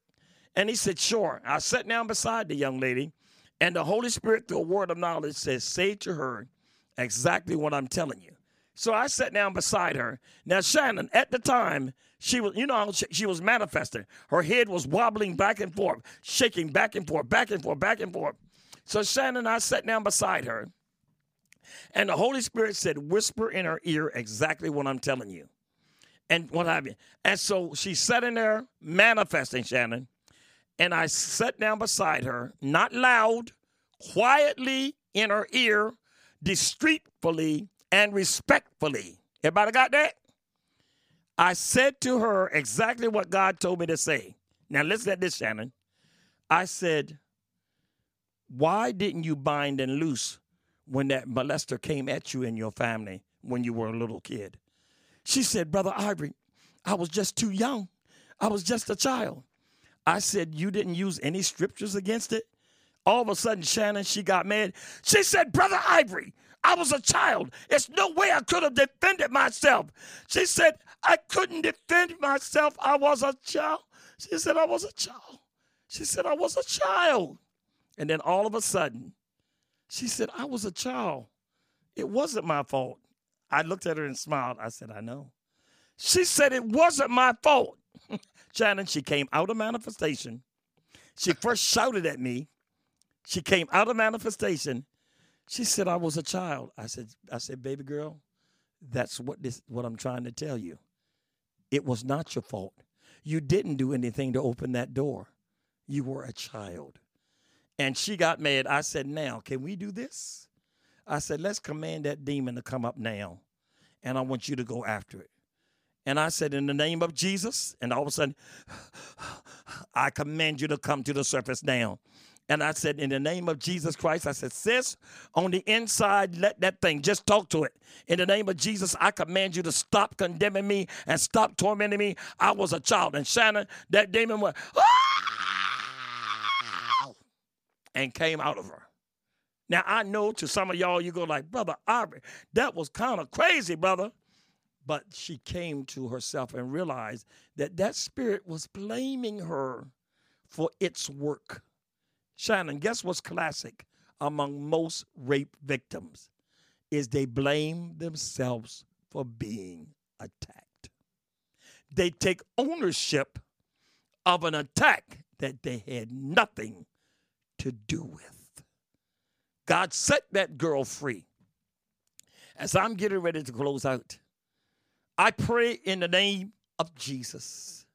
A: And he said, Sure. I sat down beside the young lady, and the Holy Spirit, through a word of knowledge, says, Say to her exactly what I'm telling you. So I sat down beside her. Now, Shannon, at the time, she was, you know, she, was manifesting. Her head was wobbling back and forth, shaking back and forth, back and forth, back and forth. So Shannon, and I sat down beside her, and the Holy Spirit said, Whisper in her ear exactly what I'm telling you. And what have you. And so she sat in there manifesting, Shannon. And I sat down beside her, not loud, quietly in her ear, discreetly and respectfully. Everybody got that? I said to her exactly what God told me to say. Now listen at this, Shannon. I said, Why didn't you bind and loose when that molester came at you and your family when you were a little kid? She said, Brother Ivory, I was just too young. I was just a child. I said, You didn't use any scriptures against it? All of a sudden, Shannon, she got mad. She said, Brother Ivory, I was a child. There's no way I could have defended myself. She said, I couldn't defend myself. I was a child. She said, I was a child. She said, I was a child. And then all of a sudden, she said, I was a child. It wasn't my fault. I looked at her and smiled. I said, I know. She said, It wasn't my fault. Shannon, she came out of manifestation. She first shouted at me. She came out of manifestation. She said, I was a child. I said, I said, baby girl, that's what this what I'm trying to tell you. It was not your fault. You didn't do anything to open that door. You were a child. And she got mad. I said, Now, can we do this? I said, Let's command that demon to come up now. And I want you to go after it. And I said, In the name of Jesus. And all of a sudden, I command you to come to the surface now. And I said, In the name of Jesus Christ, I said, Sis, on the inside, let that thing just talk to it. In the name of Jesus, I command you to stop condemning me and stop tormenting me. I was a child. And Shannon, that demon went, ah! and came out of her. Now, I know to some of y'all, you go like, Brother Ivory, that was kind of crazy, brother. But she came to herself and realized that that spirit was blaming her for its work. Shannon, guess what's classic among most rape victims? Is they blame themselves for being attacked. They take ownership of an attack that they had nothing to do with. God set that girl free. As I'm getting ready to close out, I pray in the name of Jesus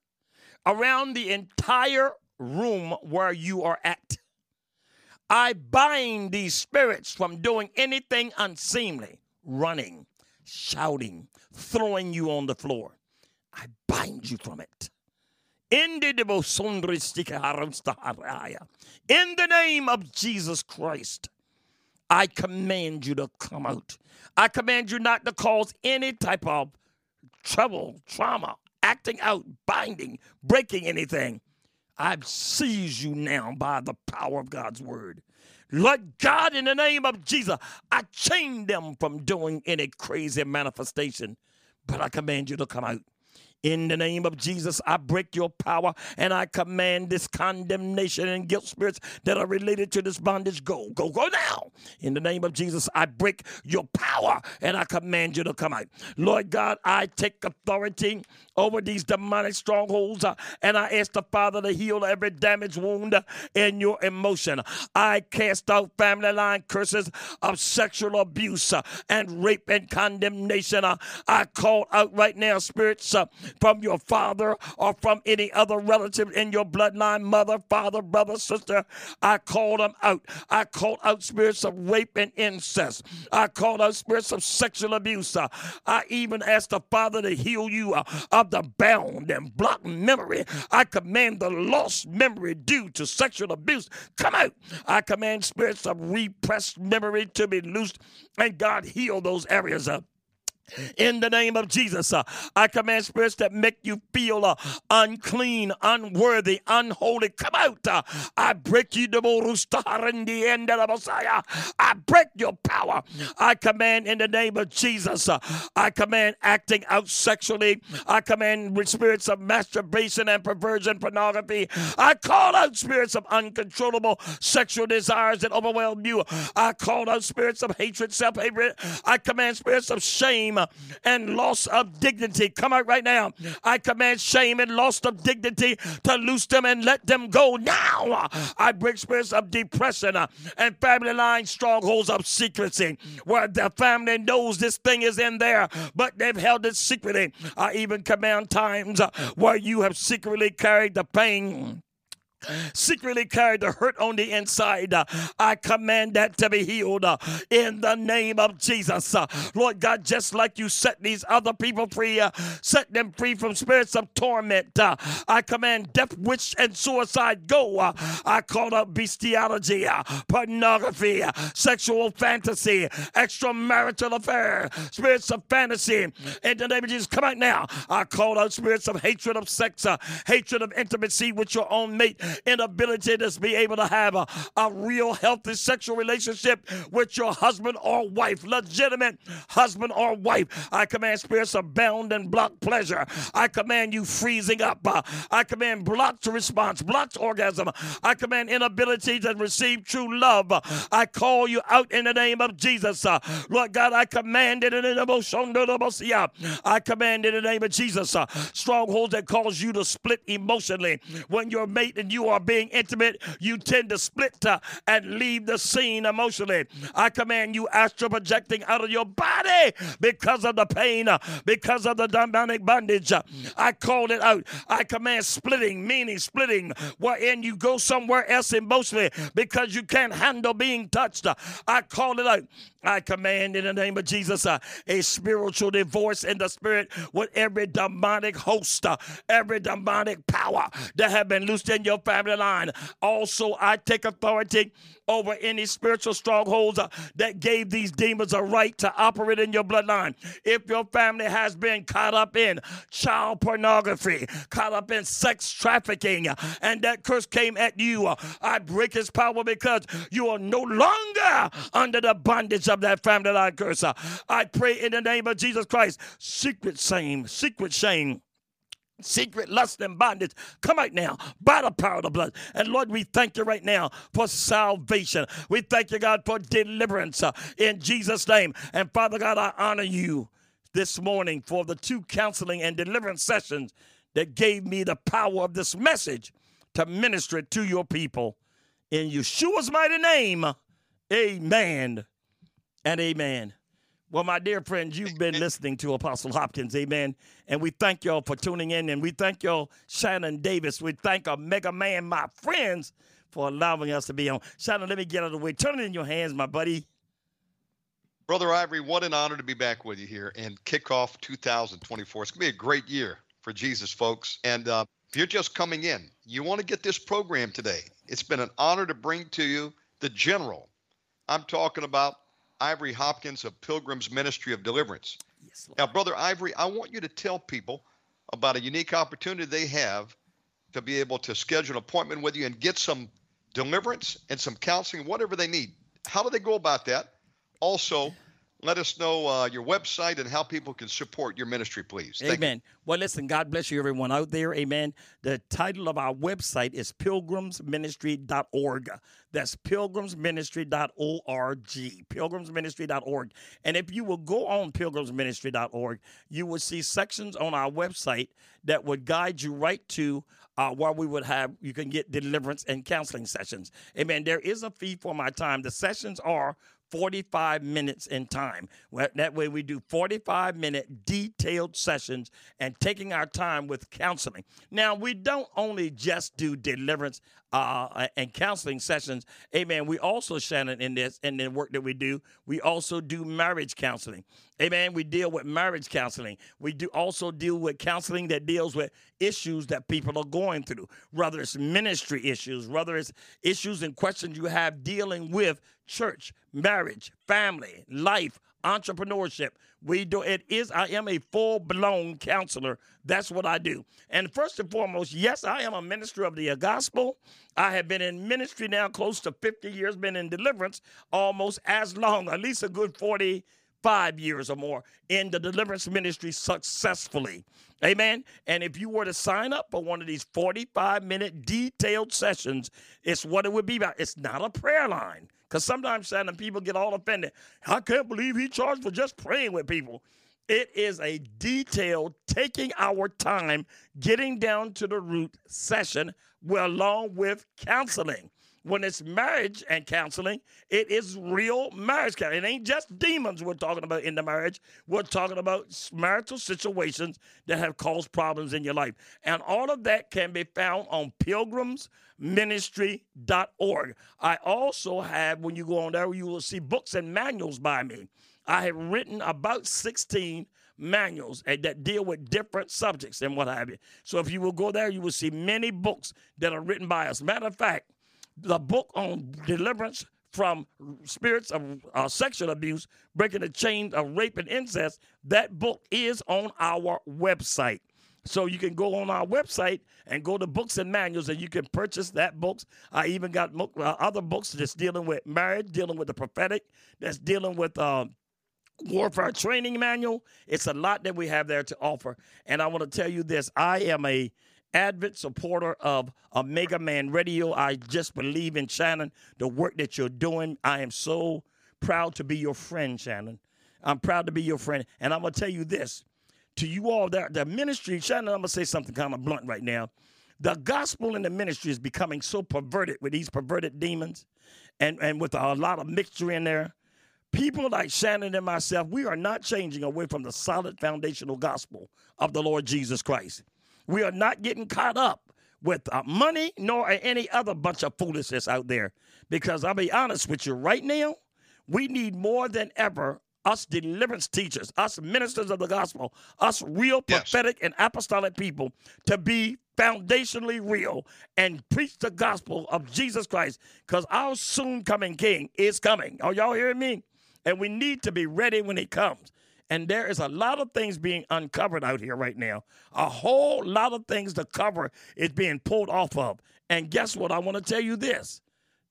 A: around the entire room where you are at. I bind these spirits from doing anything unseemly, running, shouting, throwing you on the floor. I bind you from it. In the name of Jesus Christ, I command you to come out. I command you not to cause any type of trouble, trauma, acting out, binding, breaking anything. I seize you now by the power of God's word. Lord God, in the name of Jesus, I chain them from doing any crazy manifestation, but I command you to come out. In the name of Jesus, I break your power and I command this condemnation and guilt spirits that are related to this bondage go, go, go now. In the name of Jesus, I break your power and I command you to come out. Lord God, I take authority over these demonic strongholds uh, and I ask the Father to heal every damaged wound in your emotion. I cast out family line curses of sexual abuse uh, and rape and condemnation. Uh, I call out right now spirits from your father or from any other relative in your bloodline, mother, father, brother, sister. I call them out. I call out spirits of rape and incest. I call out spirits of sexual abuse. I even ask the Father to heal you uh, of the bound and blocked memory. I command the lost memory due to sexual abuse come out. I command spirits of repressed memory to be loosed, and God heal those areas. of in the name of Jesus. Uh, I command spirits that make you feel uh, unclean, unworthy, unholy. Come out. Uh, I break you, the end of the Messiah. I break your power. I command in the name of Jesus. Uh, I command acting out sexually. I command with spirits of masturbation and perversion, pornography. I call out spirits of uncontrollable sexual desires that overwhelm you. I call out spirits of hatred, self hatred. I command spirits of shame shame and loss of dignity. Come out right now. I command shame and loss of dignity to loose them and let them go now. I break spirits of depression and family line strongholds of secrecy where the family knows this thing is in there, but they've held it secretly. I even command times where you have secretly carried the pain secretly carried the hurt on the inside. Uh, I command that to be healed uh, in the name of Jesus. Uh, Lord God, just like you set these other people free, set them free from spirits of torment. I command death, witch, and suicide go. I call out bestiality, pornography, sexual fantasy, extramarital affair, spirits of fantasy. In the name of Jesus, come out now. I call out spirits of hatred of sex, hatred of intimacy with your own mate, inability to be able to have a, a real healthy sexual relationship with your husband or wife, legitimate husband or wife. I command spirits of bound and blocked pleasure. I command you freezing up. Uh, I command blocked response, blocked orgasm. I command inability to receive true love. I call you out in the name of Jesus. Uh, Lord God, I command it in the name I command in the name of Jesus. Uh, strongholds that cause you to split emotionally when your mate and you are being intimate, you tend to split uh, and leave the scene emotionally. I command you astral projecting out of your body because of the pain, uh, because of the demonic bondage. I called it out. I command splitting, meaning splitting, wherein you go somewhere else emotionally because you can't handle being touched. I call it out. I command in the name of Jesus uh, a spiritual divorce in the spirit with every demonic host, uh, every demonic power that have been loosed in your family line. Also, I take authority over any spiritual strongholds uh, that gave these demons a right to operate in your bloodline. If your family has been caught up in child pornography, caught up in sex trafficking, uh, and that curse came at you, uh, I break his power because you are no longer under the bondage of that family line curse. I pray in the name of Jesus Christ, secret shame, secret shame secret lust and bondage come out now by the power of the blood. And Lord, we thank you right now for salvation. We thank you, God, for deliverance uh, in Jesus' name. And Father God, I honor you this morning for the two counseling and deliverance sessions that gave me the power of this message to minister it to your people. In Yeshua's mighty name, amen and amen. Well, my dear friends, you've been listening to Apostle Hopkins, amen. And we thank y'all for tuning in. And we thank y'all, Shannon Davis. We thank Omega Man, my friends, for allowing us to be on. Shannon, let me get out of the way. Turn it in your hands, my buddy.
B: Brother Ivory, what an honor to be back with you here and kick off 2024. It's going to be a great year for Jesus, folks. And uh, if you're just coming in, you want to get this program today. It's been an honor to bring to you the general. I'm talking about Ivory Hopkins of Pilgrim's Ministry of Deliverance. Yes, now, Brother Ivory, I want you to tell people about a unique opportunity they have to be able to schedule an appointment with you and get some deliverance and some counseling, whatever they need. How do they go about that? Also, let us know uh, your website and how people can support your ministry, please.
A: Thank Amen. You. Well, listen, God bless you, everyone out there. Amen. The title of our website is pilgrimsministry.org. That's pilgrimsministry.org. Pilgrimsministry.org. And if you will go on pilgrimsministry.org, you will see sections on our website that would guide you right to uh, where we would have you can get deliverance and counseling sessions. Amen. There is a fee for my time. The sessions are 45 minutes in time. That way, we do 45 minute detailed sessions and taking our time with counseling. Now, we don't only just do deliverance uh, and counseling sessions. Amen. We also, Shannon, in this and the work that we do, we also do marriage counseling. Amen. We deal with marriage counseling. We do also deal with counseling that deals with issues that people are going through, whether it's ministry issues, whether it's issues and questions you have dealing with church, marriage, family, life, entrepreneurship. We do it is I am a full-blown counselor. That's what I do. And first and foremost, yes, I am a minister of the gospel. I have been in ministry now close to 50 years, been in deliverance almost as long, at least a good 40 five years or more in the deliverance ministry successfully. Amen. And if you were to sign up for one of these 45 minute detailed sessions, it's what it would be about. It's not a prayer line. Because sometimes, Shannon, people get all offended. I can't believe he charged for just praying with people. It is a detailed, taking our time, getting down to the root session, along with counseling when it's marriage and counseling, it is real marriage counseling. It ain't just demons we're talking about in the marriage. We're talking about marital situations that have caused problems in your life. And all of that can be found on pilgrimsministry.org. I also have, when you go on there, you will see books and manuals by me. I have written about 16 manuals eh, that deal with different subjects and what have you. So if you will go there, you will see many books that are written by us. Matter of fact, the book on deliverance from spirits of uh, sexual abuse, breaking the chains of rape and incest, that book is on our website. So you can go on our website and go to books and manuals, and you can purchase that books. I even got uh, other books that's dealing with marriage, dealing with the prophetic, that's dealing with uh, warfare training manual. It's a lot that we have there to offer. And I want to tell you this: I am a avid supporter of Omega Man Radio. I just believe in Shannon, the work that you're doing. I am so proud to be your friend, Shannon. I'm proud to be your friend. And I'm going to tell you this to you all, that the ministry, Shannon, I'm going to say something kind of blunt right now. The gospel in the ministry is becoming so perverted with these perverted demons and, and with a lot of mixture in there. People like Shannon and myself, we are not changing away from the solid foundational gospel of the Lord Jesus Christ. We are not getting caught up with uh, money nor any other bunch of foolishness out there. Because I'll be honest with you, right now, we need more than ever us deliverance teachers, us ministers of the gospel, us real prophetic yes. and apostolic people to be foundationally real and preach the gospel of Jesus Christ because our soon coming king is coming. Are y'all hearing me? And we need to be ready when he comes. And there is a lot of things being uncovered out here right now. A whole lot of things to cover is being pulled off of. And guess what? I want to tell you this.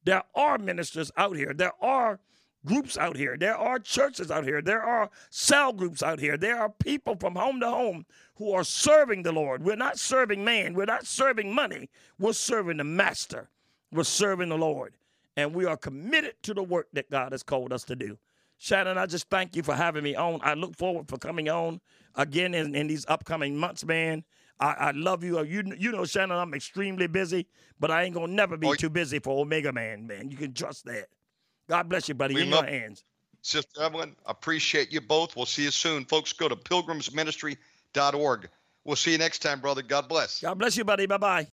A: There are ministers out here. There are groups out here. There are churches out here. There are cell groups out here. There are people from home to home who are serving the Lord. We're not serving man. We're not serving money. We're serving the master. We're serving the Lord. And we are committed to the work that God has called us to do. Shannon, I just thank you for having me on. I look forward for coming on again in, in these upcoming months, man. I, I, love you. You you know, Shannon, I'm extremely busy, but I ain't gonna never be oh, too busy for Omega Man, man. You can trust that. God bless you, buddy. In your hands.
B: Sister Evelyn, appreciate you both. We'll see you soon. Folks, go to pilgrimsministry.org. We'll see you next time, brother. God bless.
A: God bless you, buddy. Bye bye.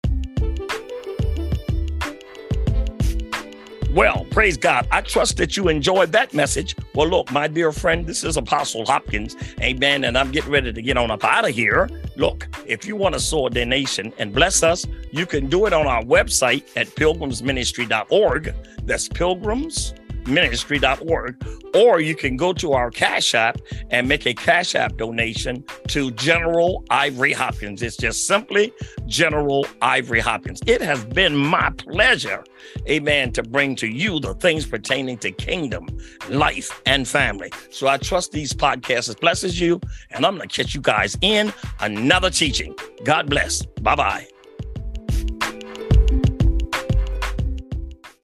A: Well, praise God. I trust that you enjoyed that message. Well, look, my dear friend, this is Apostle Hopkins. Amen. And I'm getting ready to get on up out of here. Look, if you want to sow a donation and bless us, you can do it on our website at pilgrimsministry.org. That's pilgrims ministry.org, or you can go to our Cash App and make a Cash App donation to General Ivory Hopkins. It's just simply General Ivory Hopkins. It has been my pleasure, amen, to bring to you the things pertaining to kingdom, life, and family. So I trust these podcasts blesses you, and I'm going to catch you guys in another teaching. God bless. Bye bye.